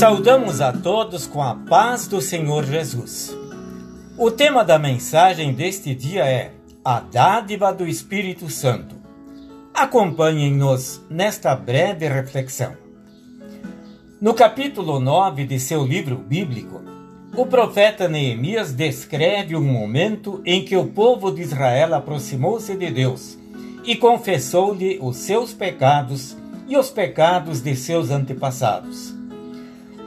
Saudamos a todos com a paz do Senhor Jesus. O tema da mensagem deste dia é a dádiva do Espírito Santo. Acompanhem-nos nesta breve reflexão. No capítulo 9 de seu livro bíblico, o profeta Neemias descreve um momento em que o povo de Israel aproximou-se de Deus e confessou-lhe os seus pecados e os pecados de seus antepassados.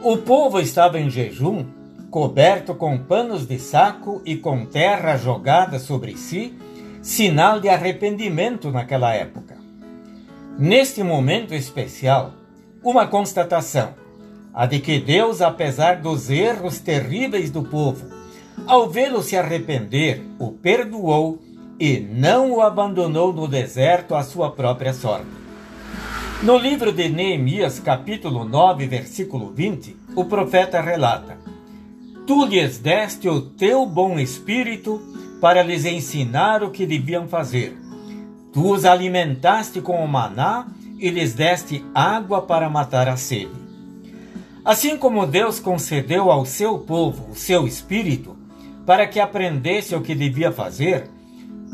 O povo estava em jejum, coberto com panos de saco e com terra jogada sobre si, sinal de arrependimento naquela época. Neste momento especial, uma constatação: a de que Deus, apesar dos erros terríveis do povo, ao vê-lo se arrepender, o perdoou e não o abandonou no deserto à sua própria sorte. No livro de Neemias, capítulo 9, versículo 20, o profeta relata: Tu lhes deste o teu bom espírito para lhes ensinar o que deviam fazer. Tu os alimentaste com o maná e lhes deste água para matar a sede. Assim como Deus concedeu ao seu povo o seu espírito para que aprendesse o que devia fazer,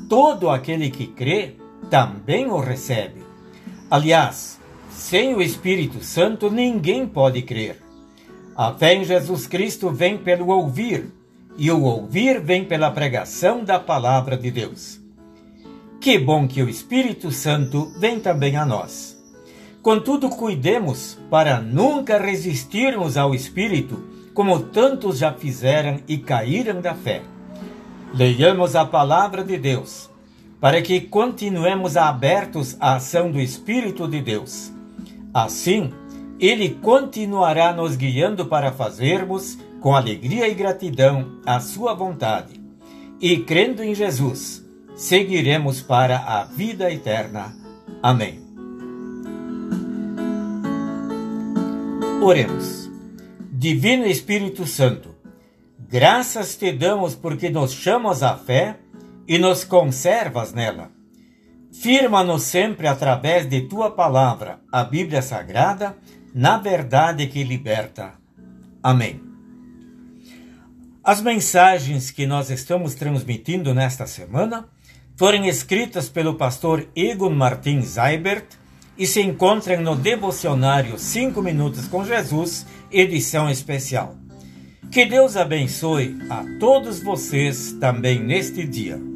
todo aquele que crê também o recebe. Aliás, sem o Espírito Santo, ninguém pode crer. A fé em Jesus Cristo vem pelo ouvir, e o ouvir vem pela pregação da palavra de Deus. Que bom que o Espírito Santo vem também a nós. Contudo, cuidemos para nunca resistirmos ao Espírito, como tantos já fizeram e caíram da fé. Leiamos a palavra de Deus, para que continuemos abertos à ação do Espírito de Deus Assim, Ele continuará nos guiando para fazermos, com alegria e gratidão, a Sua vontade. E crendo em Jesus, seguiremos para a vida eterna. Amém. Oremos. Divino Espírito Santo, graças te damos porque nos chamas à fé e nos conservas nela. Firma-nos sempre através de tua palavra, a Bíblia Sagrada, na verdade que liberta. Amém. As mensagens que nós estamos transmitindo nesta semana foram escritas pelo pastor Egon Martins Seibert e se encontram no devocionário 5 Minutos com Jesus, edição especial. Que Deus abençoe a todos vocês também neste dia.